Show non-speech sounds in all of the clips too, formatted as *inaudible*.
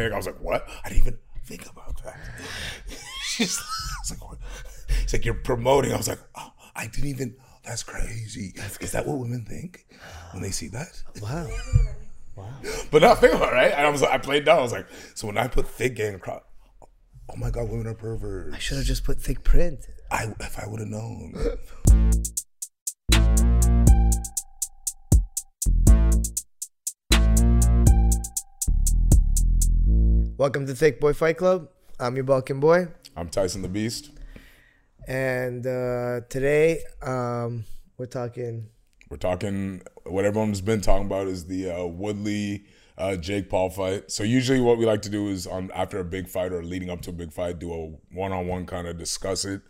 I was like, what? I didn't even think about that. *laughs* She's like, what? It's like you're promoting. I was like, oh, I didn't even. That's crazy. Is that what women think when they see that? Wow. Wow. But now think about it, right? And I was, I played down. I was like, so when I put thick gang across, oh my god, women are perverts. I should have just put thick print. I if I would have known. *laughs* Welcome to Thicc Boy Fight Club. I'm your Balkan boy, I'm Tyson the Beast. and uh, today um, we're talking. We're talking. What everyone's been talking about is the uh, Woodley uh, Jake Paul fight. So usually, what we like to do is on after a big fight or leading up to a big fight, do a one-on-one kind of discuss it.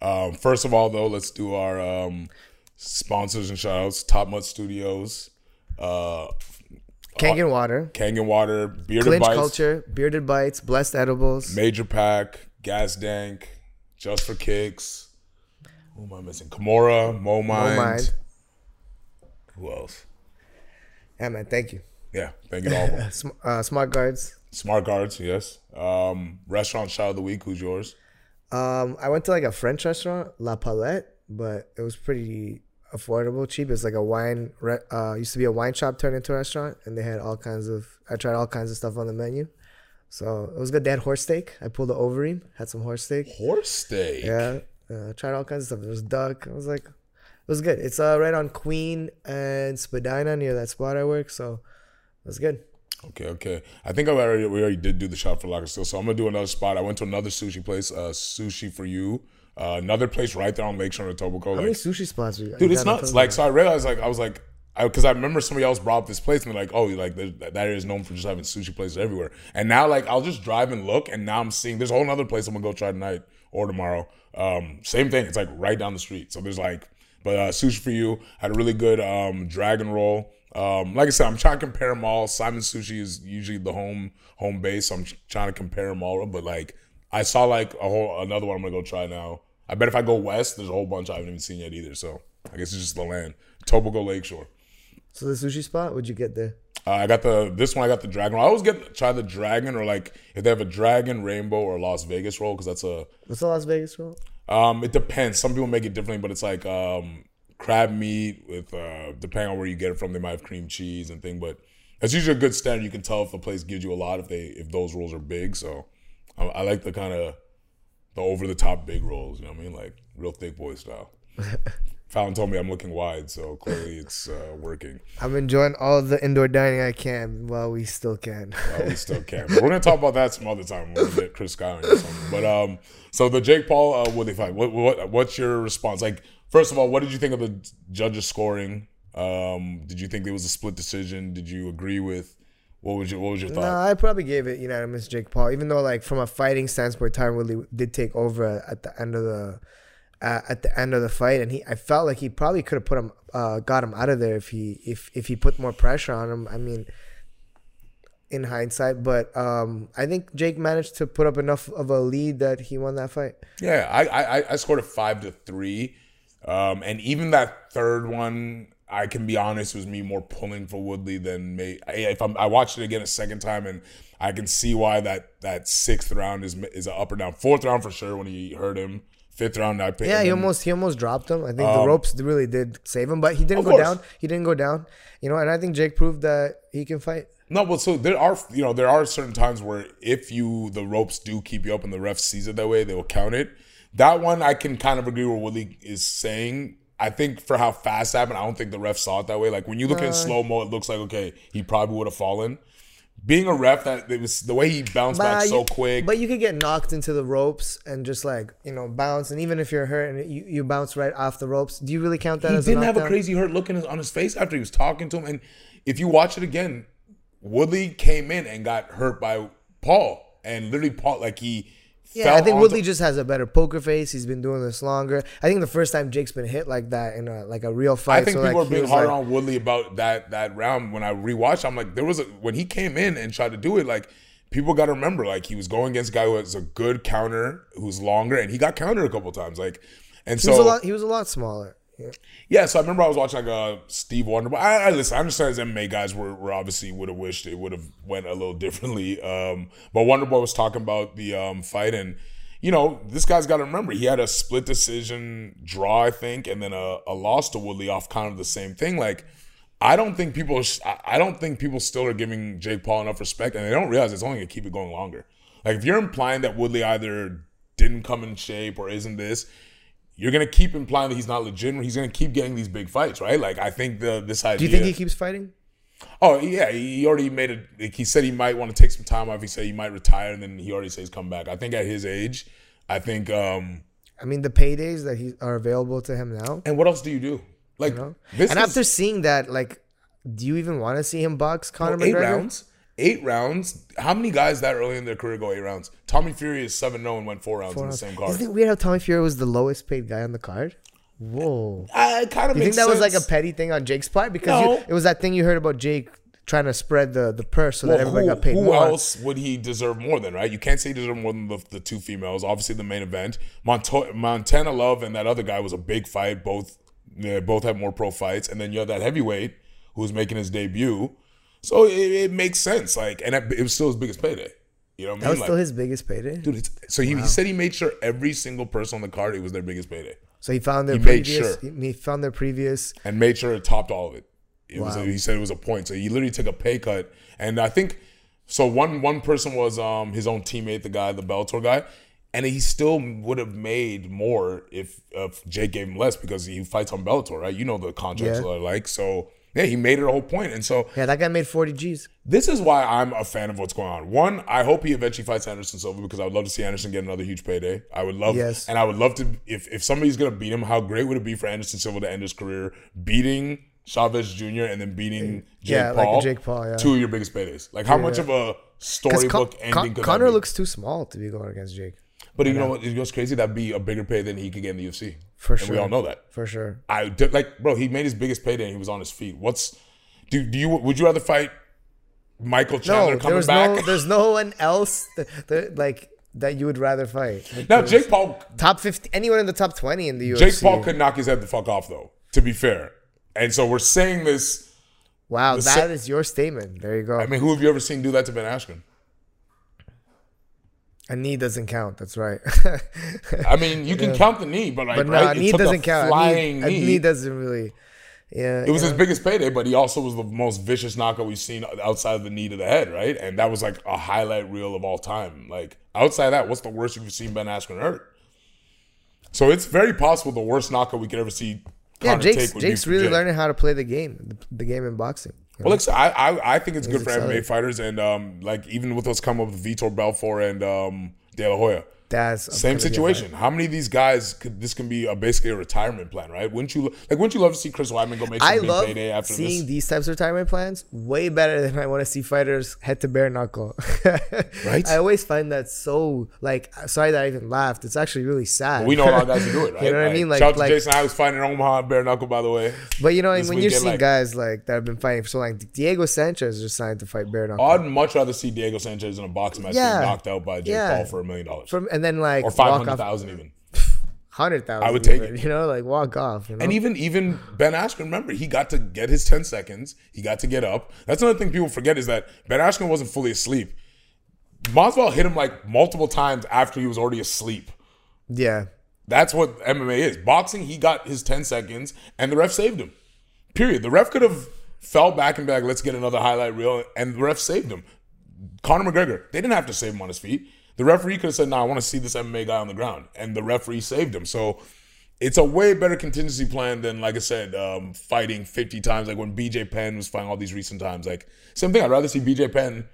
Um, first of all, though, let's do our um, sponsors and shoutouts. Top Mutt Studios, uh, Kangen Water, Kangen Water, Bearded Clinch Bites, Culture, Bearded Bites, Blessed Edibles, Major Pack, Gas Dank, Just for Kicks. Who am I missing? Kimura, Mo Mind. Mind. Who else? Yeah, man, thank you. Yeah, thank you all of them. *laughs* Sm- uh, Smart Guards. Smart Guards, yes. Um, restaurant shout of the week. Who's yours? Um, I went to like a French restaurant, La Palette, but it was pretty affordable, cheap. It's like a wine. Uh, used to be a wine shop turned into a restaurant, and they had all kinds of. I tried all kinds of stuff on the menu, so it was good. They had horse steak. I pulled the Overeem, had some horse steak. Horse steak. Yeah, uh, tried all kinds of stuff. There was duck. I was like, it was good. It's uh right on Queen and Spadina near that spot I work, so it was good. Okay, okay. I think I already we already did do the shot for Locker Still, so I'm gonna do another spot. I went to another sushi place, uh, Sushi for You. Uh, another place right there on Lakeshore in Etobicoke. How many Like, sushi spots? We, dude, it's nuts. Like, so I realized, like, I was like, because I, remember somebody else brought up this place, and they're like, oh, like that area is known for just having sushi places everywhere. And now, like, I'll just drive and look, and now I'm seeing there's a whole other place I'm gonna go try tonight or tomorrow. Um, same thing. It's like right down the street. So there's like, but uh, sushi for you had a really good um, dragon roll. Um, like I said, I'm trying to compare them all. Simon Sushi is usually the home home base. So I'm trying to compare them all. But like, I saw like a whole another one. I'm gonna go try now. I bet if I go west, there's a whole bunch I haven't even seen yet either. So I guess it's just the land. Tobago Lakeshore. So the sushi spot, what'd you get there? Uh, I got the this one. I got the dragon. roll. I always get try the dragon or like if they have a dragon rainbow or Las Vegas roll because that's a What's the Las Vegas roll? um. It depends. Some people make it differently, but it's like um crab meat with uh depending on where you get it from. They might have cream cheese and thing, but that's usually a good standard. You can tell if the place gives you a lot if they if those rolls are big. So I, I like the kind of the over the top big rolls. You know what I mean? Like real thick boy style. *laughs* Phallon told me I'm looking wide, so clearly it's uh, working. I'm enjoying all the indoor dining I can while we still can. Uh, we still can. But we're gonna talk about that some other time. We're gonna get Chris Sky or something. But um, so the Jake Paul uh, Woodley fight. What what what's your response? Like, first of all, what did you think of the judges scoring? Um, did you think it was a split decision? Did you agree with? What was your what was your no, thought? I probably gave it unanimous Jake Paul, even though like from a fighting standpoint, Tyron Woodley did take over at the end of the uh, at the end of the fight, and he I felt like he probably could have put him uh, got him out of there if he if if he put more pressure on him. I mean. In hindsight, but um, I think Jake managed to put up enough of a lead that he won that fight. Yeah, I I, I scored a five to three, um, and even that third one, I can be honest, was me more pulling for Woodley than me. If I'm, I watched it again a second time, and I can see why that that sixth round is is an up or down. Fourth round for sure when he hurt him. Fifth round, I picked. Yeah, he almost he almost dropped him. I think the um, ropes really did save him, but he didn't go course. down. He didn't go down. You know, and I think Jake proved that he can fight. No, but so there are you know there are certain times where if you the ropes do keep you up and the ref sees it that way, they will count it. That one I can kind of agree with what Woodley is saying. I think for how fast it happened, I don't think the ref saw it that way. Like when you look in slow mo, it looks like okay, he probably would have fallen. Being a ref, that it was the way he bounced back But so you- quick. But you could get knocked into the ropes and just like you know bounce, and even if you're hurt and you, you bounce right off the ropes, do you really count that he as didn't a have a crazy hurt look in his, on his face after he was talking to him. And if you watch it again, Woodley came in and got hurt by Paul, and literally Paul like he. Yeah, I think Woodley just has a better poker face. He's been doing this longer. I think the first time Jake's been hit like that in a like a real fight. I think so, people like, are being hard like- on Woodley about that that round. When I rewatched, I'm like, there was a when he came in and tried to do it, like people got to remember, like he was going against a guy who was a good counter, who's longer, and he got countered a couple times, like, and He was a so lot. He was a lot smaller. Yeah, so I remember I was watching like uh, Steve Wonder, but I, I listen. I understand as MMA guys were, were obviously would have wished it would have went a little differently. Um, but Wonder Boy was talking about the um, fight, and you know this guy's got to remember he had a split decision draw, I think, and then a, a loss to Woodley off kind of the same thing. Like I don't think people, I don't think people still are giving Jake Paul enough respect, and they don't realize it's only gonna keep it going longer. Like if you're implying that Woodley either didn't come in shape or isn't this you're gonna keep implying that he's not legitimate. He's gonna keep getting these big fights, right? Like I think the this idea. Do you think he keeps fighting? Oh yeah, he already made it. Like he said he might want to take some time off. He said he might retire, and then he already says come back. I think at his age, I think. um I mean, the paydays that he are available to him now. And what else do you do? Like, you know? and is, after seeing that, like, do you even want to see him box Conor eight McGregor? rounds? Eight rounds. How many guys that early in their career go eight rounds? Tommy Fury is seven zero oh and went four rounds four in the same card. Isn't it weird how Tommy Fury was the lowest paid guy on the card? Whoa. Uh, I kind of. You think that sense. was like a petty thing on Jake's part because no. you, it was that thing you heard about Jake trying to spread the, the purse so well, that everybody who, got paid who more. Who else would he deserve more than, right? You can't say he deserved more than the, the two females. Obviously, the main event. Monto- Montana Love and that other guy was a big fight. Both they both had more pro fights. And then you have that heavyweight who's making his debut. So it, it makes sense. Like, and it was still his biggest payday. You know what I mean? That was like, still his biggest payday, dude. so he, wow. he said he made sure every single person on the card it was their biggest payday. So he found their he previous. Sure. He found their previous and made sure it topped all of it. It wow. was. He said it was a point. So he literally took a pay cut, and I think so. One one person was um his own teammate, the guy, the Bellator guy, and he still would have made more if if Jake gave him less because he fights on Bellator, right? You know the contracts yeah. are like so. Yeah, he made it a whole point. And so Yeah, that guy made 40 G's. This is why I'm a fan of what's going on. One, I hope he eventually fights Anderson Silva because I would love to see Anderson get another huge payday. I would love yes. and I would love to if if somebody's gonna beat him, how great would it be for Anderson Silva to end his career beating Chavez Jr. and then beating Jake yeah, Paul? Like Jake Paul, yeah. Two of your biggest paydays. Like how yeah, much yeah. of a storybook Con- ending Con- Conor looks too small to be going against Jake. But you know what? It goes crazy. That'd be a bigger pay than he could get in the UFC. For and sure. We all know that. For sure. I did, like, bro. He made his biggest payday. and He was on his feet. What's do, do you would you rather fight Michael Chandler no, coming back? No, there's no one else that, that, like that you would rather fight. Like, *laughs* now Jake Paul top fifty anyone in the top twenty in the UFC. Jake Paul could knock his head the fuck off though, to be fair. And so we're saying this Wow, that sa- is your statement. There you go. I mean, who have you ever seen do that to Ben Askren? A knee doesn't count. That's right. *laughs* I mean, you can yeah. count the knee, but like, but no, right, a knee doesn't count. Flying a knee, knee. A knee doesn't really. Yeah, it was his biggest payday, but he also was the most vicious knockout we've seen outside of the knee to the head, right? And that was like a highlight reel of all time. Like outside of that, what's the worst you've seen Ben Askren hurt? So it's very possible the worst knockout we could ever see. yeah, Jake's, Jake's really learning how to play the game, the game in boxing. Well, look, I, I I think it's good for MMA fighters, and um, like even with us coming up with Vitor Belfort and um, De La Hoya, that's same situation. How many of these guys could this can be a basically a retirement plan, right? Wouldn't you like? Wouldn't you love to see Chris Weidman go make some I big love payday after seeing this? these types of retirement plans way better than I want to see fighters head to bare knuckle. *laughs* right. I always find that so like. Sorry that I even laughed. It's actually really sad. Well, we know a lot of guys who do it, *laughs* right? you know what like, I mean? Like, shout out like, to Jason. I was fighting in Omaha bare knuckle, by the way. But you know, when you're seeing like, guys like that have been fighting for so long, Diego Sanchez just signed to fight bare knuckle. I'd much rather see Diego Sanchez in a boxing match yeah. knocked out by Jake yeah. Paul for a million dollars. From and then like or five hundred thousand even. Hundred thousand. I would take even, it. You know, like walk off. You know? And even even Ben Askren, remember, he got to get his ten seconds. He got to get up. That's another thing people forget is that Ben Askren wasn't fully asleep. Masvidal hit him like multiple times after he was already asleep. Yeah. That's what MMA is. Boxing, he got his 10 seconds and the ref saved him. Period. The ref could have fell back and be like, let's get another highlight reel, and the ref saved him. Conor McGregor, they didn't have to save him on his feet. The referee could have said, "No, nah, I want to see this MMA guy on the ground," and the referee saved him. So it's a way better contingency plan than, like I said, um, fighting 50 times. Like when BJ Penn was fighting all these recent times. Like same thing. I'd rather see BJ Penn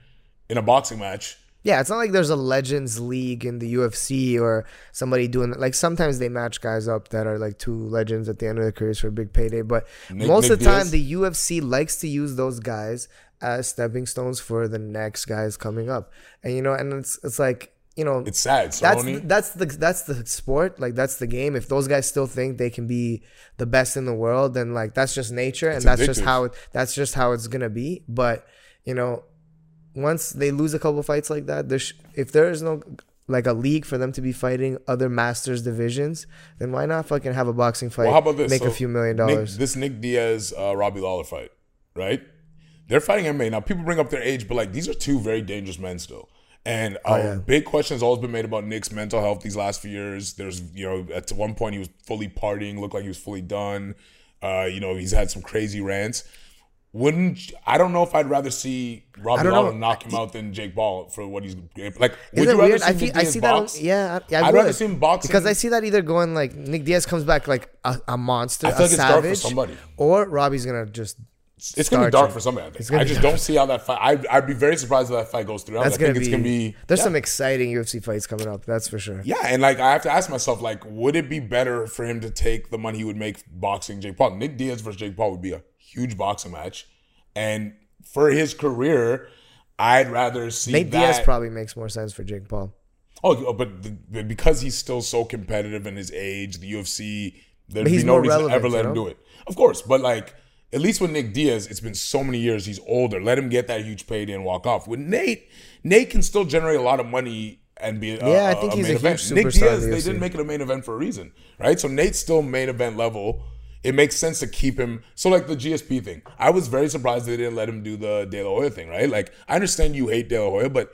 in a boxing match. Yeah, it's not like there's a legends league in the UFC or somebody doing like sometimes they match guys up that are like two legends at the end of their careers for a big payday. But Nick, most Nick of the time, Diaz. the UFC likes to use those guys as stepping stones for the next guys coming up. And you know, and it's it's like you know, it's sad. That's that's the that's the sport. Like that's the game. If those guys still think they can be the best in the world, then like that's just nature, and it's that's addictive. just how it, that's just how it's gonna be. But you know, once they lose a couple fights like that, there's if there is no like a league for them to be fighting other masters divisions, then why not fucking have a boxing fight? Well, how about this? Make a few million Nick- dollars. this Nick Diaz, uh, Robbie Lawler fight, right? They're fighting MMA now. People bring up their age, but like these are two very dangerous men still. And a Oh, yeah. big question has always been made about Nick's mental health these last few years. There's, you know, at one point he was fully partying, looked like he was fully done. Uh, you know, he's had some crazy rants. Wouldn't I don't know if I'd rather see Robbie Lawler knock him out than Jake Paul for what he's like. Would you rather weird? see I, feel, I see that. Box? yeah, I, I I'd would. rather see him boxing because I see that either going like Nick Diaz comes back like a, a monster, I feel a like it's dark for savage, somebody. or Robbie's gonna just. It's gonna be dark for somebody. I, think. I just dark. don't see how that fight. I, I'd be very surprised if that fight goes through. That's think gonna it's be, gonna be. There's yeah. some exciting UFC fights coming up. That's for sure. Yeah, and like I have to ask myself, like, would it be better for him to take the money he would make boxing Jake Paul? Nick Diaz versus Jake Paul would be a huge boxing match, and for his career, I'd rather see Nate that. Diaz probably makes more sense for Jake Paul. oh, oh but the, because he's still so competitive in his age, the UFC, there'd be no reason to ever let you him do it. Of course, but like. At least with Nick Diaz, it's been so many years. He's older. Let him get that huge payday and walk off. With Nate, Nate can still generate a lot of money and be. A, Yeah, I think he's a main a event. huge Nick Diaz, they didn't make it a main event for a reason, right? So Nate's still main event level. It makes sense to keep him. So like the GSP thing, I was very surprised they didn't let him do the De La Hoya thing, right? Like I understand you hate De La Hoya, but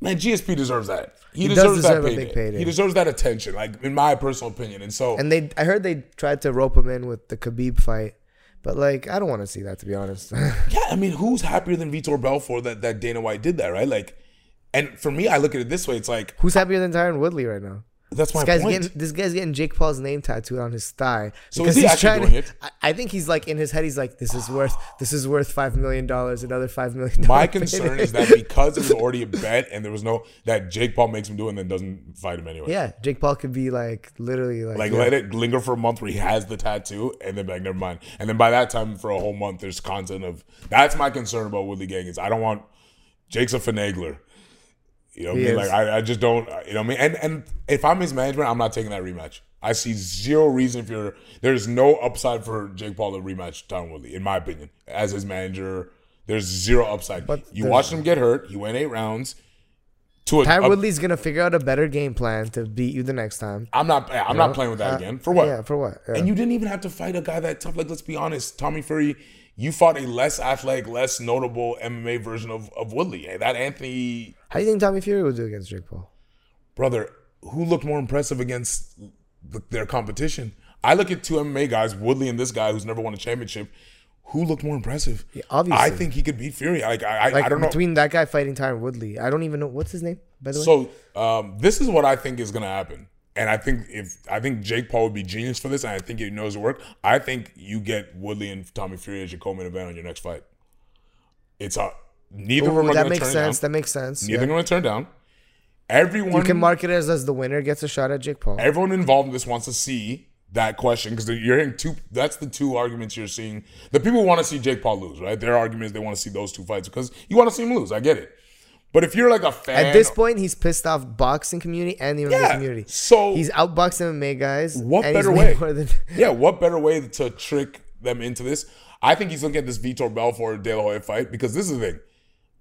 man, GSP deserves that. He, does deserves deserve that payday. big payday. He deserves that attention, like in my personal opinion. And so And they, I heard they tried to rope him in with the Khabib fight, but like I don't want to see that to be honest. *laughs* Yeah, I mean, who's happier than Vitor Belfort that, that Dana White did that, right? Like, and for me, I look at it this way: it's like Who's happier than Tyron Woodley right now? That's my This guy's point. getting this guy's getting Jake Paul's name tattooed on his thigh. So because is he he's actually trying doing to- it? I, think he's like in his head. He's like, this is worth this is worth five million dollars. Another five million. my *laughs* concern is that because it was already a bet and there was no that Jake Paul makes him do it and then doesn't fight him anyway. yeah, Jake Paul could be like literally like, Like yeah. let it linger for a month where he has the tattoo and then be like never mind. And then by that time for a whole month there's content of that's my concern about Woodley Gang is I don't want Jake's a finagler. You know what I mean? is. Like I, I just don't you know what I mean? And and if I'm his management, I'm not taking that rematch. I see zero reason if you're there's no upside for Jake Paul to rematch Tyron Woodley, in my opinion. As his manager, there's zero upside. But you watched him get hurt. He went eight rounds. To a, Tyron Woodley's gonna figure out a better game plan to beat you the next time. I'm not. I'm not playing with that Uh, again. For what? Yeah, for what? Yeah. And you didn't even have to fight a guy that tough. Like, let's be honest, Tommy Fury, you fought a less athletic, less notable MMA version of, of Woodley. And that Anthony How do you think Tommy Fury would do against Jake Paul? brother, who looked more impressive against th- their competition? I look at two MMA guys, Woodley and this guy who's never won a championship. Who looked more impressive? Yeah, obviously. I think he could beat Fury. Like I, I, Like I don't know. between that guy fighting Tyron Woodley, I don't even know what's his name. By the way, So um, this is what I think is going to happen, and I think if I think Jake Paul would be genius for this, and I think he knows the work. I think you get Woodley and Tommy Fury as your co-main event on your next fight. It's a neither of them are that makes turn sense. down. That makes sense. Neither yeah. going to turn down. Everyone, You can market it as, as the winner gets a shot at Jake Paul. everyone involved in this wants to see that question because you're hearing two. That's the two arguments you're seeing. The people want to see Jake Paul lose, right? Their argument is they want to see those two fights because you want to see him lose. I get it. But if you're like a fan, At this point, he's pissed off boxing community and the MMA Yeah, community. so- he's outboxing MMA guys. What better way? than- *laughs* yeah, what better way to trick them into this? I think he's looking at this Vitor Belfort De La Hoya fight because this is the thing.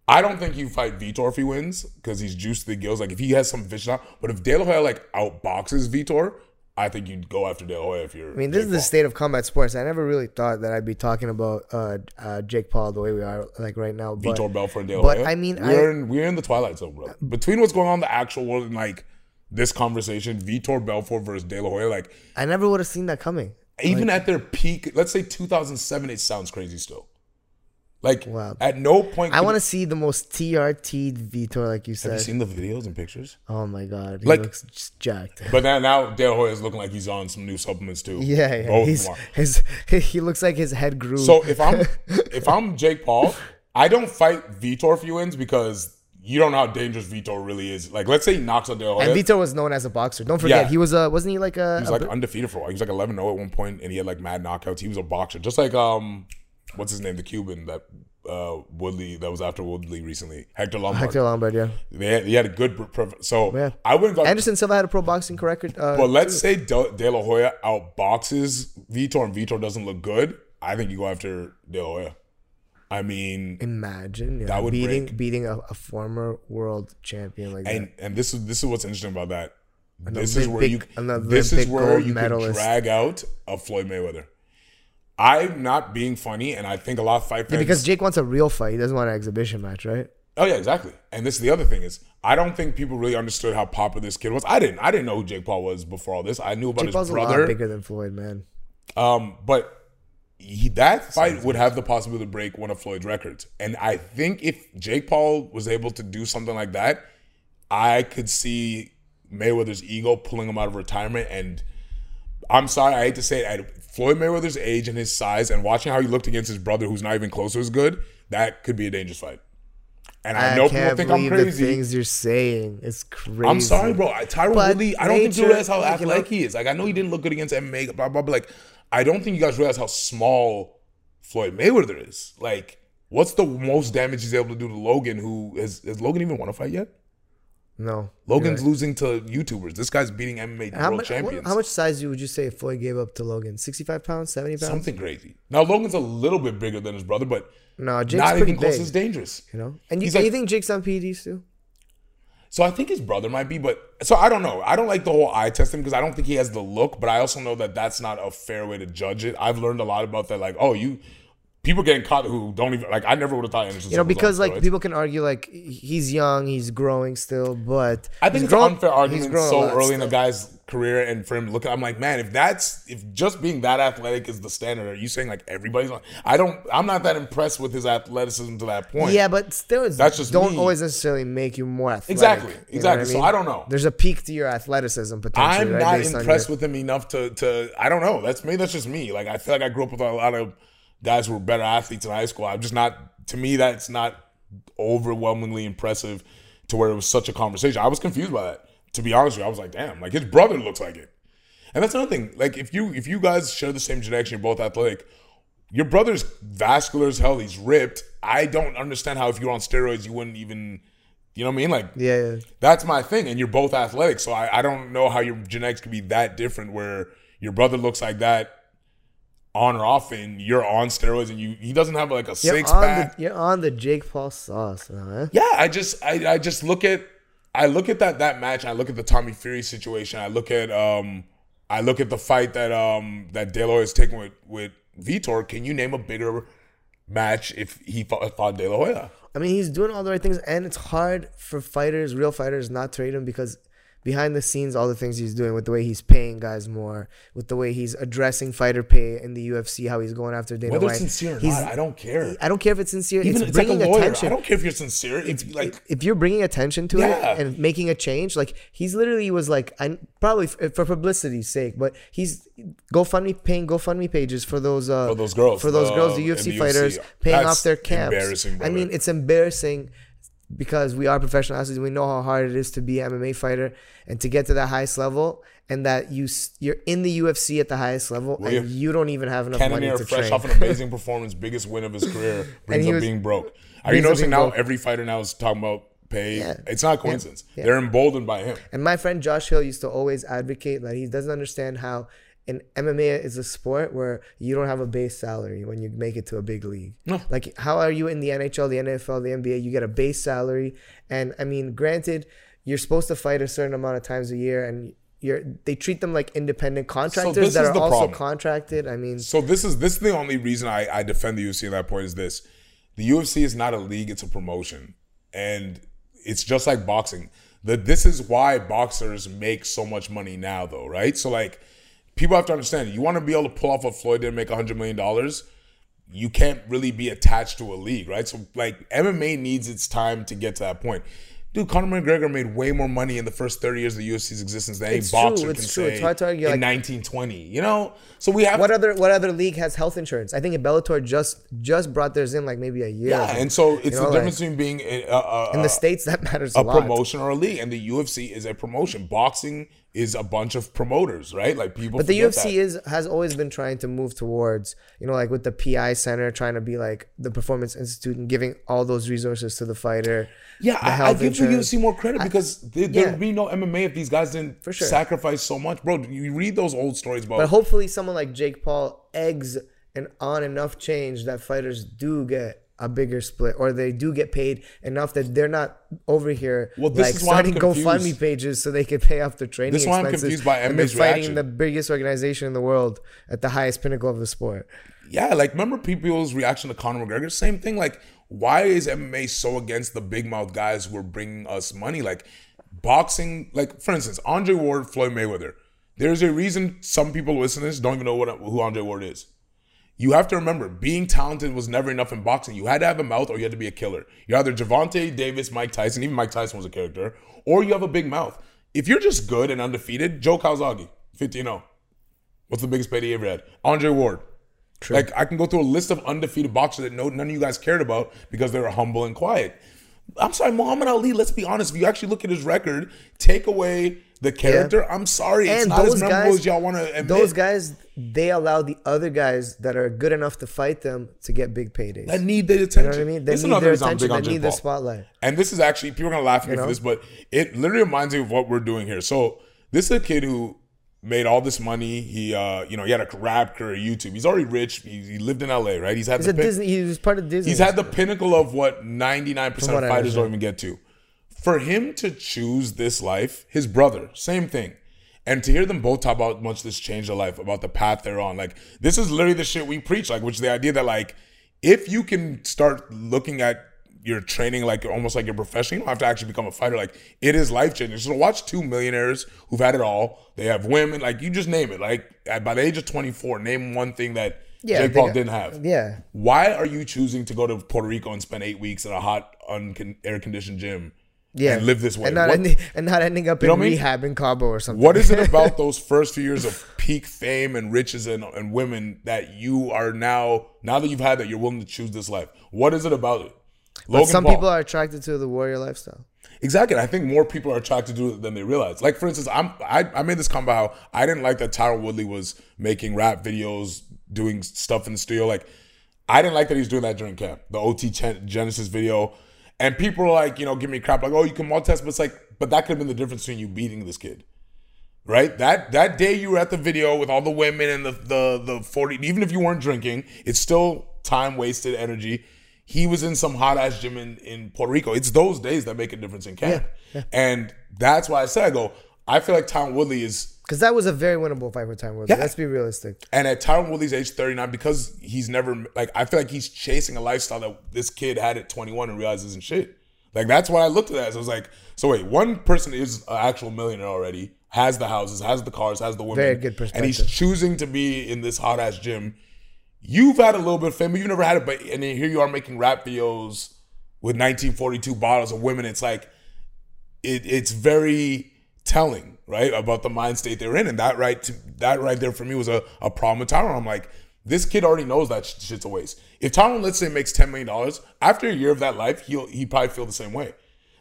I don't think you fight Vitor if he wins because he's juiced to the gills. Like if he has some vision out, but if De La Hoya like outboxes Vitor, I think you'd go after De La Hoya if you're. I mean, this is the state of combat sports. I never really thought that I'd be talking about uh, uh, Jake Paul the way we are like right now. But Vitor Belfort and De La but Hoya. I mean, we're I- in we're in the twilight zone, bro. Between what's going on in the actual world and like this conversation, Vitor Belfort versus De La Hoya, like I never would have seen that coming. even at their peak, let's say 2007, it sounds crazy still. Like Wow. at no point. I want to see the most TRT Vitor, like you said. Have you seen the videos and pictures? oh my god, he Like- looks just jacked. *laughs* But now, now De La Hoya is looking like he's on some new supplements too. Yeah, yeah. Both He's *laughs* his he looks like his head grew. So if I'm *laughs* if I'm Jake Paul, I don't fight Vitor if he wins because you don't know how dangerous Vitor really is. Like let's say he knocks out De La Hoya. and Vitor was known as a boxer. Don't forget, Yeah. he was a wasn't he like a, He was a like undefeated for a while. He was like 11 0 at one point, and he had like mad knockouts. He was a boxer, just like um, what's his name, the Cuban that uh Woodley that was after Woodley recently, Hector Lombard. Hector Lombard? Yeah, They had, he had a good. So Yeah. I wouldn't go. Anderson Silva had a pro boxing record. Uh, but let's say De, De La Hoya outboxes Vitor, and Vitor doesn't look good. I think you go after De La Hoya. I mean, Imagine yeah, That would beating break. beating a, a former world champion like and that. and this is this is what's interesting about that. An this is where you this is where you can drag out a Floyd Mayweather. I'm not being funny, and I think a lot of fight fans Because Jake wants a real fight. He doesn't want an exhibition match, right? Oh yeah, exactly. And this is the other thing is I don't think people really understood how popular this kid was. I didn't. I didn't know who Jake Paul was before all this. I knew about Jake his Paul's a brother. lot bigger than Floyd, man. Um, but he, that fight would have the possibility to break one of Floyd's records. And I think if Jake Paul was able to do something like that, I could see Mayweather's ego pulling him out of retirement. And I'm sorry, I hate to say it, at Floyd Mayweather's age and his size, and watching how he looked against his brother, who's not even close to as good, that could be a dangerous fight. And I, I, know people think I'm believe the crazy. things you're saying. It's crazy. I'm sorry, bro. Tyron But Woodley, I don't think you realize how athletic he is. Like, I know he didn't look good against MMA, blah, blah, blah. Like, I don't think you guys realize how small Floyd Mayweather is. Like, what's the most damage he's able to do to Logan, who has, has Logan even won a fight yet? No. Logan's losing to YouTubers. This guy's beating MMA How world much, champions. how much size would you say Floyd gave up to Logan? 65 pounds? 70 pounds? Something crazy. Now, Logan's a little bit bigger than his brother, but No, Jake's not even close as dangerous. You know? And you, like- you think Jake's on PEDs too? So I think his brother might be, but so I don't know. I don't like the whole eye testing because I don't think he has the look, but I also know that that's not a fair way to judge it. I've learned a lot about that. Like, oh, you people getting caught who don't even like. I never would have thought Anderson. You know, Silva was on because like steroids. people can argue like he's young, he's growing still, but I think it's grown- unfair argument so early in the guy's career, and for him look, I'm like, man, if that's if just being that athletic is the standard, are you saying like everybody's? On, I don't. I'm not that impressed with his athleticism to that point. Yeah, but steroids That's just don't me. always necessarily make you more athletic. Exactly, You know what exactly. So I don't know. There's a peak to your athleticism potentially. I'm right, not based impressed your- with him enough to to I don't know. That's maybe that's just me. Like I feel like I grew up with a lot of guys who were better athletes in high school. I'm just not to me that's not overwhelmingly impressive to where it was such a conversation. I was confused by that. To be honest with you, I was like, damn, like his brother looks like it. And that's another thing. Like if you if you guys share the same genetics, you're both athletic. Your brother's vascular as hell. He's ripped. I don't understand how if you're on steroids, you wouldn't even, you know what I mean? Like Yeah, yeah. that's my thing. And you're both athletic. So I, I don't know how your genetics could be that different where your brother looks like that on or off and you're on steroids and you he doesn't have like a You're six on pack. the you're on the Jake Paul sauce eh? Yeah, I just I, I just look at I look at that that match, I look at the Tommy Fury situation, I look at um I look at the fight that um that De La Hoya is taking with with Vitor. Can you name a bigger match if he fought, fought De La Hoya? I mean, he's doing all the right things, and it's hard for fighters, real fighters, not to rate him because behind the scenes, all the things he's doing with the way he's paying guys more, with the way he's addressing fighter pay in the UFC, how he's going after Dana Whether White. sincere or He's- not, I don't care. I don't care if it's sincere. Even it's it's like a bringing lawyer. attention. I don't care if you're sincere. It's like if you're bringing attention to Yeah. it and making a change, like he's literally was like, I probably f- for publicity's sake, but he's GoFundMe paying GoFundMe pages for those uh, For those girls, for those uh, girls, the UFC the UFC. fighters, paying That's off their camps. embarrassing, I mean, it's embarrassing because we are professional athletes. We know how hard it is to be an MMA fighter and to get to the highest level, and that you you're in the UFC at the highest level, and you don't even have enough money to fresh train. off an *laughs* amazing performance, biggest win of his career, brings up was- being broke. Are you noticing now broke. every fighter now is talking about pay? Yeah. It's not a coincidence. Yeah. They're emboldened by him. And my friend Josh Hill used to always advocate that he doesn't understand how in MMA is a sport where you don't have a base salary when you make it to a big league. No. Like how are you in the NHL, the NFL, the NBA? You get a base salary, and I mean, granted, you're supposed to fight a certain amount of times a year, and you're they treat them like independent contractors this that are also problem. contracted. I mean, So this is this is the only reason I, I defend the UFC at that point is this. The UFC is not a league, it's a promotion. And it's just like boxing. The, this is why boxers make so much money now though, right? So like people have to understand you want to be able to pull off what Floyd did and make hundred million dollars, you can't really be attached to a league, right? So like MMA needs its time to get to that point. Dude, Conor McGregor made way more money in the first 30 years of the UFC's existence than any It's true, it's can true. say It's hard to argue, in like- 1920. You know, so we have what other what other league has health insurance? I think Bellator just just brought theirs in like maybe a year. Yeah, and so it's You know, the like, difference between being a, a, a, in the states that matters a, a promotion or a league, and the UFC is a promotion. Boxing is a bunch of promoters, right? Like people. But the UFC that. is has always been trying to move towards, you know, like with the PI Center, trying to be like the Performance Institute and giving all those resources to the fighter. Yeah, the I, I give the. UFC more credit because there, yeah. there'd be no MMA if these guys didn't For sure. sacrifice so much, bro. You read those old stories about But hopefully, someone like Jake Paul eggs and on enough change that fighters do get a bigger split, or they do get paid enough that they're not over here Well, this like is why I'm starting GoFundMe pages so they can pay off their training This is why I'm expenses. confused by they're fighting reaction. the biggest organization in the world at the highest pinnacle of the sport. Yeah, like remember people's reaction to Conor McGregor? Same thing. Like, why is MMA so against the big mouth guys who are bringing us money? Like, boxing, like for instance, Andre Ward, Floyd Mayweather. There's a reason some people listen to this don't even know what who Andre Ward is. You have to remember, being talented was never enough in boxing. You had to have a mouth or you had to be a killer. You're either Gervonta Davis, Mike Tyson, even Mike Tyson was a character, or you have a big mouth. If you're just good and undefeated, Joe Calzaghe, 15 0. What's the biggest payday he ever had? Andre Ward. Like I can go through a list of undefeated boxers that no none of you guys cared about because they were humble and quiet. I'm sorry, Muhammad Ali. Let's be honest. If you actually look at his record, take away the character. I'm sorry, it's And not as those memorable guys- as y'all want to admit. Those guys, they allow the other guys that are good enough to fight them to get big paydays. that need their attention. you know what I mean? They This need their attention. They need the spotlight. And this is actually people are gonna laugh at me know? for this, but it literally reminds me of what we're doing here. So this is a kid who made all this money. He, uh, you know, he had a rap career, YouTube. He's already rich. He, he lived in LA, right? He's had He's the pin- Disney. He was part of Disney. He's had the pinnacle of what 99% of fighters don't even get to. For him to choose this life, his brother, same thing. And to hear them both talk about how much this changed their life, about the path they're on. Like, this is literally the shit we preach, like, which is the idea that, like, if you can start looking at your training like almost like your profession, you don't have to actually become a fighter. Like, it is life changing. So, watch two millionaires who've had it all. They have women, like, you just name it. Like, at, by the age of 24, name one thing that Yeah, Jake Paul didn't have. Yeah. Why are you choosing to go to Puerto Rico and spend eight weeks in a hot, uncon- air conditioned gym Yeah. and live this way? And not, What- ending, *laughs* and not ending up You know in I mean? rehab in Cabo or something. what is it *laughs* about those first few years of peak fame and riches and, and women that you are now, now that you've had that, you're willing to choose this life? What is it about it? But some people are attracted to the warrior lifestyle. Exactly. I think more people are attracted to it than they realize. Like for instance, I'm I, I made this comment about how I didn't like that Tyron Woodley was making rap videos, doing stuff in the studio. Like I didn't like that he was doing that during camp. The OT Gen- Genesis video. And people were like, you know, give me crap like, oh, you can multitask, but it's like, but that could have been the difference between you beating this kid. Right? That that day you were at the video with all the women and the the the 40, even if you weren't drinking, it's still time wasted energy. He was in some hot ass gym in, in Puerto Rico. It's those days that make a difference in camp. And that's why I said I go, I feel like Tom Woodley is Because that was a very winnable fight for Tyron Woodley. Yeah. Let's be realistic. and at Tyron Woodley's age 39, because he's never like I feel like he's chasing a lifestyle that this kid had at 21 and realizes isn't shit. Like that's what I looked at it as. I was like, so wait, one person is an actual millionaire already, has the houses, has the cars, has the women. Very good And he's choosing to be in this hot ass gym. You've had a little bit of fame, but you've never had it. But and then here you are making rap videos with 1942 bottles of women. It's like it, it's very telling, right, about the mind state they're in, and that right to, that right there for me was a, a problem with Tyron. I'm like, this kid already knows that sh- shit's a waste. If Tyron, let's say, makes ten million dollars after a year of that life, he'll he probably feel the same way.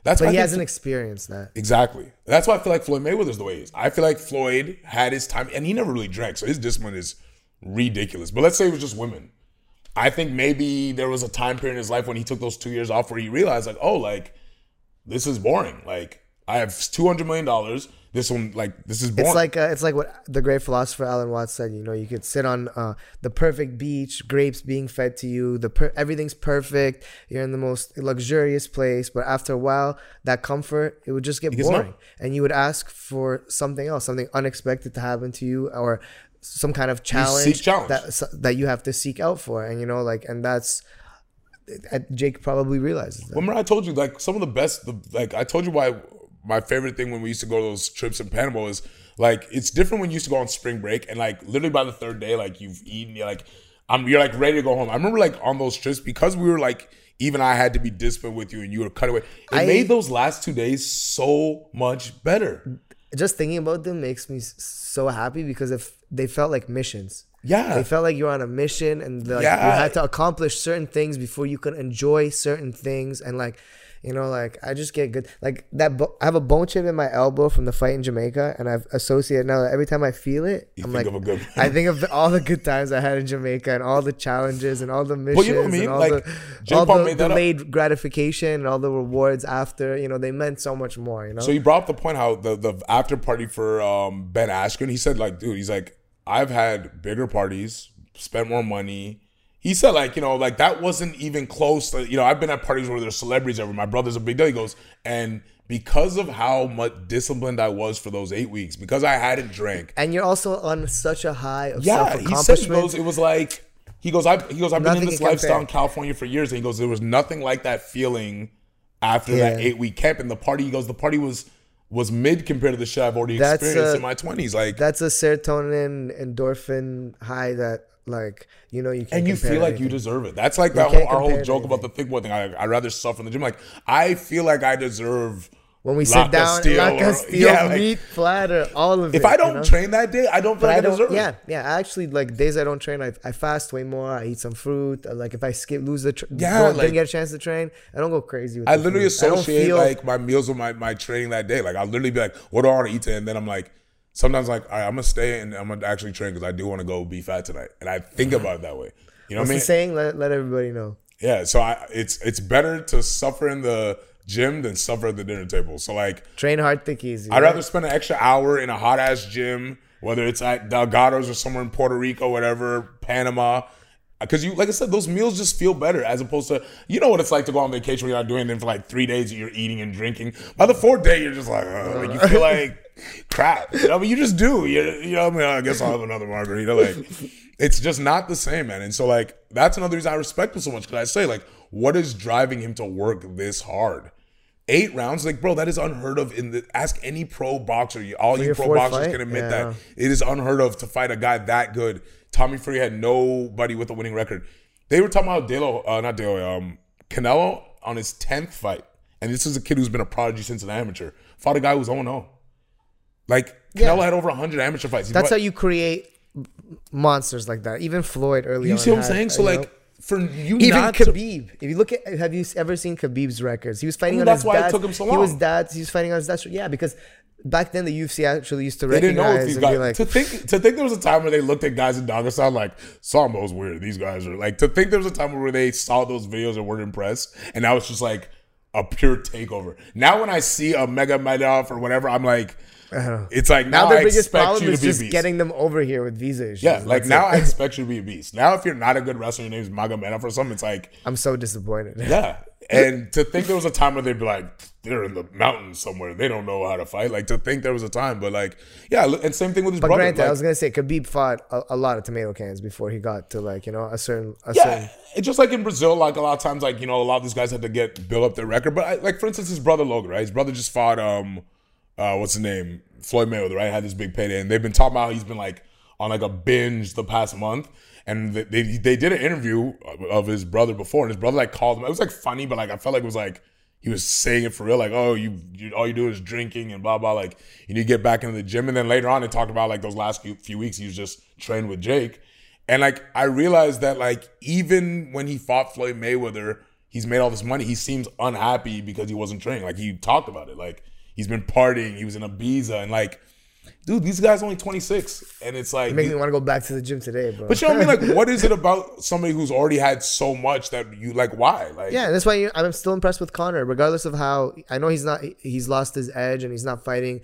That's But he hasn't experienced that. exactly. That's why I feel like Floyd Mayweather's the way he is. I feel like Floyd had his time, and he never really drank, so his discipline is ridiculous. But let's say it was just women. I think maybe there was a time period in his life when he took those two years off where he realized, like, oh, like this is boring. Like I have two hundred million dollars. This one, like, this is boring. It's like uh, it's like what the great philosopher Alan Watts said. You know, you could sit on uh, the perfect beach, grapes being fed to you. The per- everything's perfect. You're in the most luxurious place, but after a while, that comfort it would just get boring, and you would ask for something else, something unexpected to happen to you, or some kind of challenge, challenge. that that you have to seek out for. And you know, like, and that's uh, Jake probably realizes that. Remember, I told you like some of the best. The, like I told you why my favorite thing when we used to go to those trips in Panama is like it's different when you used to go on spring break and like literally by the third day, like you've eaten, you're like I'm you're like ready to go home. I remember like on those trips because we were like even I had to be disciplined with you and you were cut away. It I- made those last two days so much better. just thinking about them makes me so happy because if they felt like missions. Yeah. They felt like you're on a mission and like Yeah. you had to accomplish certain things before you could enjoy certain things and like you know like I just get good like that bo- I have a bone chip in my elbow from the fight in Jamaica and I've associated now that every time I feel it You I'm think like of a good I *laughs* think of all the good times I had in Jamaica and all the challenges and all the missions Well, you know what I mean? and all Like, the, all the made that up. delayed gratification and all the rewards after you know they meant so much more you know So you brought up the point how the the after party for um, Ben Askren, he said like, dude, he's like, I've had bigger parties, spent more money, he said like you know like that wasn't even close. To, you know, I've been at parties where there's celebrities everywhere. My brother's a big deal. He goes and because of how much disciplined I was for those eight weeks, because I hadn't drank. And you're also on such a high of Yeah, he said he goes. It was like he goes. I he goes. I've been in this lifestyle in. California for years, and he goes. There was nothing like that feeling after that eight week camp. And the party, he goes. The party was was mid compared to the shit I've already That's, experienced uh, in my twenties. Like, That's a serotonin endorphin high that like you know you can't and you feel like you deserve it. That's like that whole, our whole joke about the thick boy thing. I I rather suffer in the gym. Like I feel like I deserve. when we sit down La or- *laughs* Castillo, yeah, like, meat platter all of it If I don't know? train that day, I don't feel But like I I, don't. deserve Yeah, it. yeah. I actually like days I don't train. I, I fast way more. I eat some fruit. uh, Like if I skip, lose the. Tr- Yeah, don't, like- didn't get a chance to train. I don't go crazy with. I literally food. I associate feel- like my meals with my, my training that day. Like I'll literally be like, what do I want to eat today? And then I'm like, sometimes like, right, I'm gonna stay and I'm gonna actually train because I do want to go be fat tonight. And I think about it that way. You know What's what I mean? saying? Let, let everybody know. Yeah. So I, it's it's better to suffer in the gym than suffer at the dinner table. So like, Train hard, thick, easy. I'd right? rather spend an extra hour in a hot ass gym, whether it's at Delgado's or somewhere in Puerto Rico, whatever, Panama. Because you, like I said, those meals just feel better as opposed to, you know what it's like to go on vacation when you're not doing anything for like three days, that you're eating and drinking. By the fourth day, you're just like, uh, like you feel *laughs* like crap. You know, but you just do. You, you know, I mean, I guess I'll have another margarita. Like, it's just not the same, man. And so, like, that's another reason I respect him so much because I say, like, what is driving him to work this hard? Eight rounds, like bro, that is unheard of. In the ask any pro boxer, you- all you pro boxers fight? can admit Yeah. that it is unheard of to fight a guy that good. Tommy Fury had nobody with a winning record. They were talking about Delo, uh, not Delo, um, Canelo on his tenth fight, and this is a kid who's been a prodigy since an amateur. Fought a guy who's 0 0. Like Canelo Yeah. had over hundred amateur fights. That's how you create monsters like that. Even Floyd early you on. see what I'm had, saying? So like know? for you Even not to Khabib. if you look at, have you ever seen Khabib's records? He was fighting Well, on that's his why it dad's. took him so long. He was dad's. He was fighting on his dad's. Yeah, because back then the UFC actually used to They didn't know recognize these and guys. like, to think to think there was a time where they looked at guys in Dagestan like Sambo's weird. These guys are like to think there was a time where they saw those videos and weren't impressed, and now it's just like a pure takeover. Now when I see a Magomedov or whatever, I'm like, it's like now now, their I biggest problem is just getting them over here with visa issues. yeah, like That's now it. I expect you to be a beast. Now if you're not a good wrestler, your name's Magomedov or something, it's like I'm so disappointed. yeah. And to think there was a time where they'd be like, they're in the mountains somewhere. They don't know how to fight. Like to think there was a time, but like, yeah. And same thing with his But brother. granted, like- I was gonna say Khabib fought a, a lot of tomato cans before he got to like you know a certain a Yeah, certain. it's just like in Brazil. Like a lot of times, like you know, a lot of these guys had to get build up their record. But I, like for instance, his brother Logan, right? His brother just fought um, uh, what's his name, Floyd Mayweather, right? Had this big payday, and they've been talking about how he's been like on like a binge the past month. And they they, they did an interview of his brother before, and his brother like called him. It was like funny, but like I felt like it was like he was saying it for real, like, oh, you, you all you do is drinking and blah blah. Like you need to get back into the gym. And then later on, they talked about like those last few, few weeks he was just trained with Jake. And like I realized that like even when he fought Floyd Mayweather, he's made all this money. He seems unhappy because he wasn't training. Like he talked about it. Like he's been partying. He was in Ibiza and like, dude, these guys only twenty six, and it's like. It makes me want to go back to the gym today, bro. but you know what I mean? Like, *laughs* what is it about somebody who's already had so much that you like? Why? Like, Yeah, that's why you, I'm still impressed with Conor, regardless of how I know he's not. He's lost his edge and he's not fighting.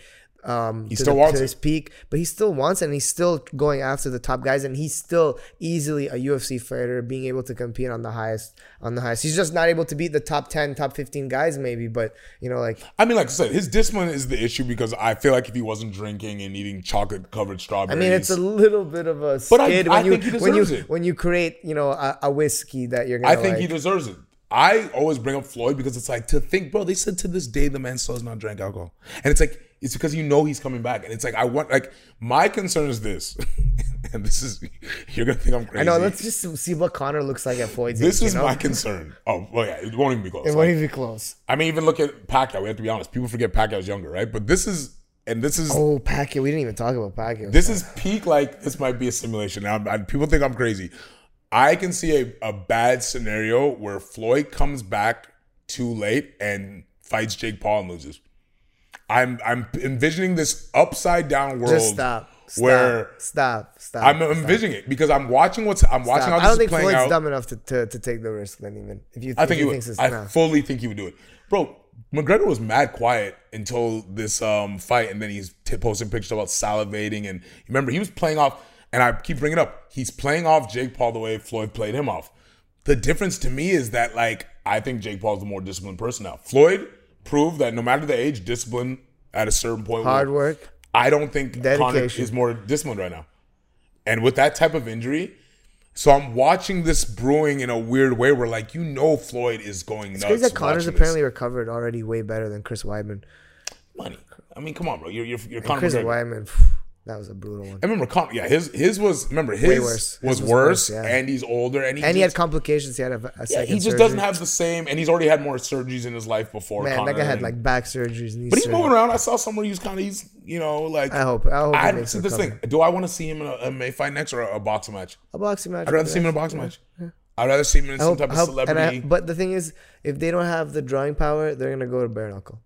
Um, he still wants to it. his peak, but he still wants it, and he's still going after the top guys, and he's still easily a UFC fighter, being able to compete on the highest. On the highest, he's just not able to beat the top ten, top fifteen guys, maybe. But you know, like I mean, like I said, his discipline is the issue because I feel like if he wasn't drinking and eating chocolate covered strawberries I mean, it's a little bit of a But I- skid I when you think he when you it. when you create you know a, a whiskey that you're gonna. I think like, he deserves it. I always bring up Floyd because it's like to think, bro. They said to this day the man still has not drank alcohol, and it's like it's because you know he's coming back, and it's like I want like my concern is this, *laughs* and this is you're gonna think I'm crazy. I know. Let's just see what Conor looks like at Floyd's this age, is you know? my concern. Oh well, yeah, it won't even be close. It Like, won't even be close. I mean, even look at Pacquiao. We have to be honest. People forget Pacquiao's younger, right? But this is and this is Oh, Pacquiao. We didn't even talk about Pacquiao. this is peak like this might be a simulation now I- people think i'm crazy i can see a, a bad scenario where floyd comes back too late and fights jake paul and loses i'm i'm envisioning this upside down world Just stop. Stop. where stop. Stop. i'm stop, envisioning it because i'm watching what's i'm watching stop. how I this don't is think Floyd's out dumb enough to, to, to take the risk. Then even if you, I think he would. it's I fully think he would do it, bro. McGregor was mad quiet until this um, fight, and then he's t- posting pictures about salivating. And remember, he was playing off. and I keep bringing it up. He's playing off Jake Paul the way Floyd played him off. The difference to me is that like I think Jake Paul's the more disciplined person now. Floyd proved that no matter the age, discipline at a certain point. Hard will- work. I don't think Conor is more disciplined right now. And with that type of injury, so I'm watching this brewing in a weird way where like you know Floyd is going nuts. It's crazy that Conor's apparently this. recovered already way better than Chris Weidman. money. I mean, come on, bro. You're you're, you're Chris McGregor. Weidman, that was a brutal one. I remember, Con- yeah, his his was remember his worse. was, His was worse, worse, yeah. and he's older, and he And he had complications. He had a, a yeah, second he just surgery. doesn't have the same, and he's already had more surgeries in his life before. Man, Conor, that guy had like back surgeries. Knee but he's moving around. I saw somewhere he's kind of he's you know like I hope. I hope. I see this thing. Do I want to see him in a, a May fight next or a, a boxing match? A boxing match. I'd rather see him in a boxing match. I'd rather see him in I some hope, type I of hope, celebrity. I, but the thing is, if they don't have the drawing power, they're gonna go to bare knuckle.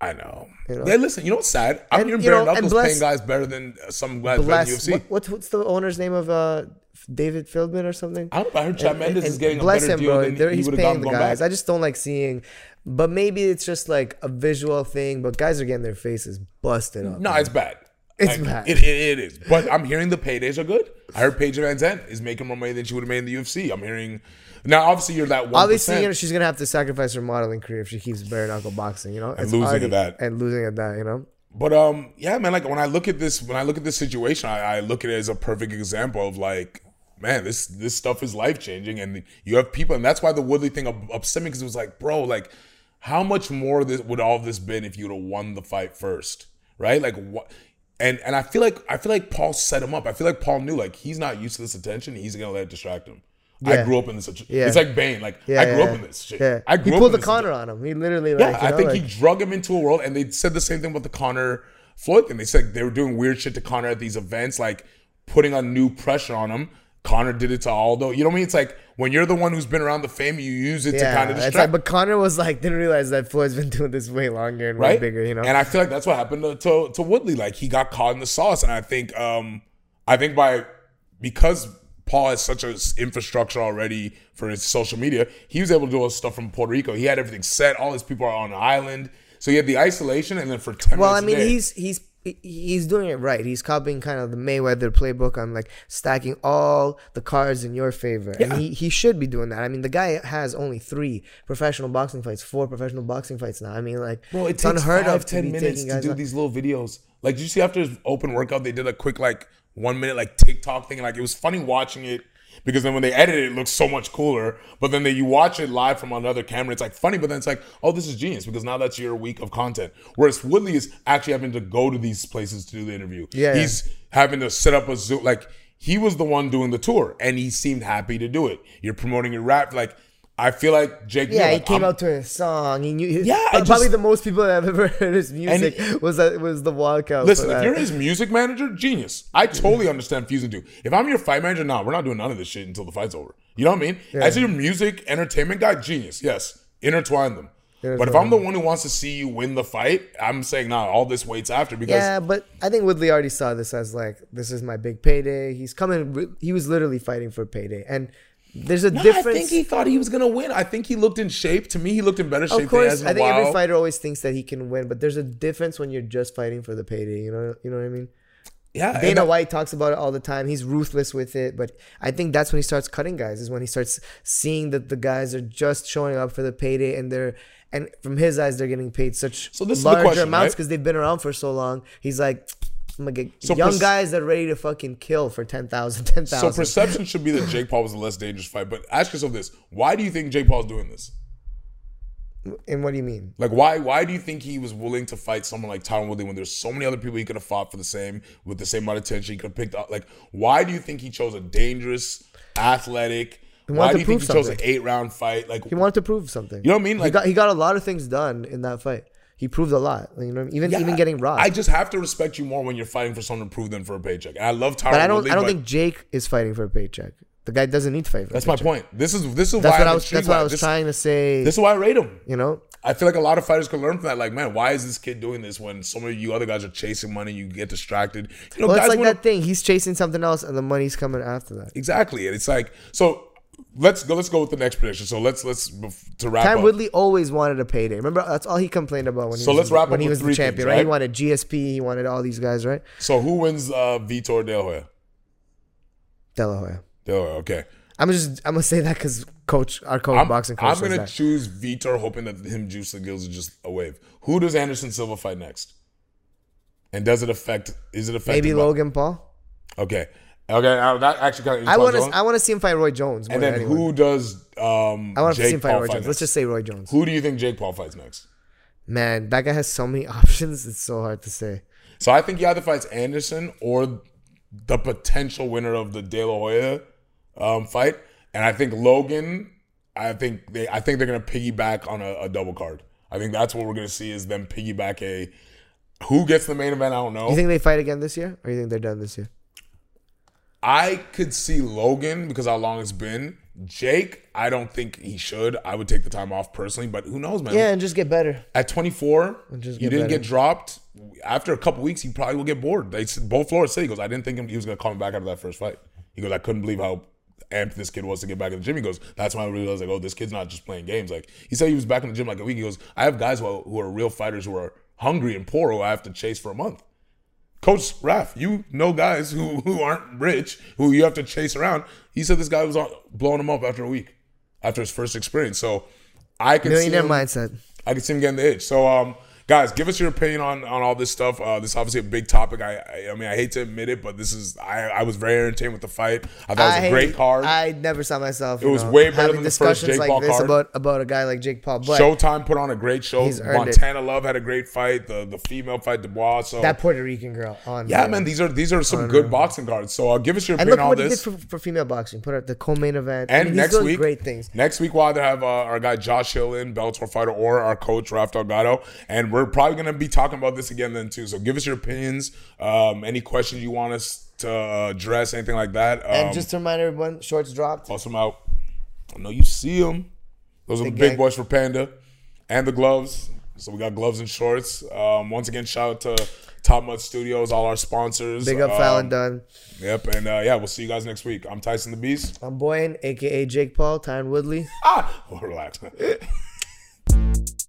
I know. You know? Hey, listen, you know what's sad? I'm And, hearing bare knuckles bless- paying guys better than uh, some guys Bless. UFC. What, what's what's the owner's name of uh David Feldman or something? I don't know. I heard Chad Mendes is getting a bless better him, deal bro. than They're- he he's would have paying the guys. back. I just don't like seeing. But maybe it's just like a visual thing. But guys are getting their faces busted up. No, it's bad. It's bad. It, it, it is. But I'm hearing the paydays are good. I heard Paige VanZant is making more money than she would have made in the UFC. I'm hearing. Now, obviously, you're that one. Obviously, you know, she's gonna have to sacrifice her modeling career if she keeps bare knuckle boxing. You know, and losing at that. and losing at that. You know, But um, yeah, man. Like when I look at this, when I look at this situation, I, I look at it as a perfect example of like, man, this this stuff is life changing, and you have people, and that's why the Woodley thing upset me because it was like, bro, like, how much more this would all this been if you'd have won the fight first, right? Like what? And and I feel like I feel like Paul set him up. I feel like Paul knew like he's not used to this attention. He's gonna let it distract him. I grew up in this. Yeah. It's like Bane. Like yeah, I grew yeah, up in this shit. Yeah, I he grew up pulled the Conor on him. He literally, yeah, like, you I know, think like, he drug him into a world, and they said the same thing with the Conor Floyd thing. They said they were doing weird shit to Conor at these events, like putting a new pressure on him. Conor did it to Aldo. You know what I mean? It's like when you're the one who's been around the fame, you use it to kind of distract. like, but Conor was like, didn't realize that Floyd's been *laughs* doing this way longer and way bigger. You know, And I feel like that's what happened to, to to Woodley. Like he got caught in the sauce, and I think um I think by because Paul has such a s- infrastructure already for his social media, he was able to do all this stuff from Puerto Rico. He had everything set. All his people are on an island, so he had the isolation, and then for ten Well, I mean, day- he's he's he's doing it right. He's copying kind of the Mayweather playbook on like stacking all the cards in your favor, Yeah. and he he should be doing that. I mean, the guy has only three professional boxing fights, four professional boxing fights now. I mean, like Bro, it it's takes unheard five, of to ten be minutes taking to do out. these little videos. Like, did you see after his open workout, they did a quick like one minute like TikTok thing. Like, it was funny watching it because then when they edit it, it looks so much cooler. But then they, you watch it live from another camera, it's like funny. But then it's like, oh, this is genius because now that's your week of content. Whereas Woodley is actually having to go to these places to do the interview. Yeah, he's having to set up a Zoom. Like, he was the one doing the tour, and he seemed happy to do it. You're promoting your rap, like. I feel like Jake. Yeah, he like, came I'm- out to his song. He knew. Yeah, I and probably just- the most people that have ever *laughs* heard his music was that was the walkout. Listen, if you're his music manager, genius. I totally understand fusing two. If I'm your fight manager, nah, we're not doing none of this shit until the fight's over. You know what I mean? As your music entertainment guy, genius. Yes, intertwine them. But if I'm the one who wants to see you win the fight, I'm saying nah. All this waits after because Yeah, but I think Woodley already saw this as like this is my big payday. He's coming. He was literally fighting for payday, and there's a Nah, difference. I think he thought he was gonna win. I think he looked in shape. To me, he looked in better shape of than he course, I think every fighter always thinks that he can win, but there's a difference when you're just fighting for the payday. You know, you know what I mean. yeah, Dana White talks about it all the time. He's ruthless with it, but I think that's when he starts cutting guys. Is when he starts seeing that the guys are just showing up for the payday, and they're and from his eyes they're getting paid such So this is the larger question, amounts right? because they've been around for so long. He's like, I'm gonna get So young guys that are ready to fucking kill for 10,000, 10,000. So perception should be that Jake Paul was a less dangerous fight. But ask yourself this: Why do you think Jake Paul's doing this? and what do you mean? Like why why do you think he was willing to fight someone like Tyron Woodley when there's so many other people he could have fought for the same with the same amount of attention he could have picked up? Like why do you think he chose a dangerous, athletic? He wanted Why to do you think prove he chose an eight round fight? Like He wanted to prove something. you know what I mean? he Like got he got a lot of things done in that fight. He proved a lot. You know, even yeah, even getting robbed. I just have to respect you more when you're fighting for someone to prove them for a paycheck. And I love Tyron but I don't. I don't think Jake is fighting for a paycheck. The guy doesn't need to fight for. that's a my point. This is this is That's why what I'm was. That's what I was This- trying to say. This is why I rate him. you know, I feel like a lot of fighters can learn from that. Like, man, why is this kid doing this when so many of you other guys are chasing money? You get distracted. You know, well, it's like wanna- that thing. He's chasing something else, and the money's coming after that. Exactly, and it's like so. Let's go. Let's go with the next prediction. So let's let's to wrap Tyron up. Woodley always wanted a payday. Remember, that's all he complained about when he So was let's wrap when he was the champion, things, right? He wanted GSP. He wanted all these guys, right? So who wins uh, Vitor De La Hoya? De Hoya. Oh, okay. I'm just I'm gonna say that because coach, our coach, I'm, boxing coach, I'm gonna that. choose Vitor, hoping that him juice the gills is just a wave. Who does Anderson Silva fight next? And does it affect? Is it affected? Maybe by- Logan Paul. Okay. Okay. uh, that actually kind of. I want to I want to see him fight Roy Jones. And then anyone. who does? Um, I want to see him fight Paul Roy fight Jones. next? Let's just say Roy Jones. Who do you think Jake Paul fights next? Man, that guy has so many *laughs* options. It's so hard to say. So I think he either fights Anderson or the potential winner of the De La Hoya um, fight, and I think Logan. I think they. I think they're gonna piggyback on a, a double card. I think that's what we're gonna see is them piggyback a. Who gets the main event? I don't know. You think they fight again this year, or you think they're done this year? I could see Logan because how long it's been. Jake, I don't think he should. I would take the time off personally, but who knows, man? Yeah, and just get better. At 24, just you didn't better. get dropped. After a couple weeks, he probably will get bored. They said- both Florida City he goes. I didn't think he was going to come back after that first fight. He goes, I couldn't believe how amped this kid was to get back in the gym. He goes, that's when I realized like, oh, this kid's not just playing games. Like he said, he was back in the gym like a week. He goes, I have guys who are, who are real fighters who are hungry and poor who I have to chase for a month. Coach Raf, you know guys who, who aren't rich, who you have to chase around. He said this guy was on- blowing him up after a week, after his first experience. So I can see Millionaire him, mindset. I can see him getting the itch. So um, guys, give us your opinion on on all this stuff. Uh, this is obviously a big topic. I, I I mean I hate to admit it, but this is I I was very entertained with the fight. I thought it was a great card. I never saw myself. It was know, way better than the first discussions Jake like Paul this card. about about a guy like Jake Paul. But Showtime put on a great show. Earned it. Montana Love had a great fight. The the female fight, Dubois. So that Puerto Rican girl on yeah, man, these are these are some good boxing cards. So uh, give us your And opinion on this. did for, for female boxing. Put out the co-main event. I And mean, next week, great things. Next week, we'll either have uh, our guy Josh Hill in, Bellator fighter, or our coach Raf Delgado, and we're probably going to be talking about this again then too. So give us your opinions, um, any questions you want us to address, anything like that. Um, And just to remind everyone, shorts dropped. toss them out. I know you see them. Those are the Big big boys for Panda, and the gloves. So we got gloves and shorts. Um, once again, shout out to Top Mutt Studios, all our sponsors. Big up um, Phallon Dunn. Yep, and uh, yeah, we'll see you guys next week. I'm Tyson the Beast. I'm Boyan, aka Jake Paul, Tyron Woodley. Ah, *laughs* relax. *laughs*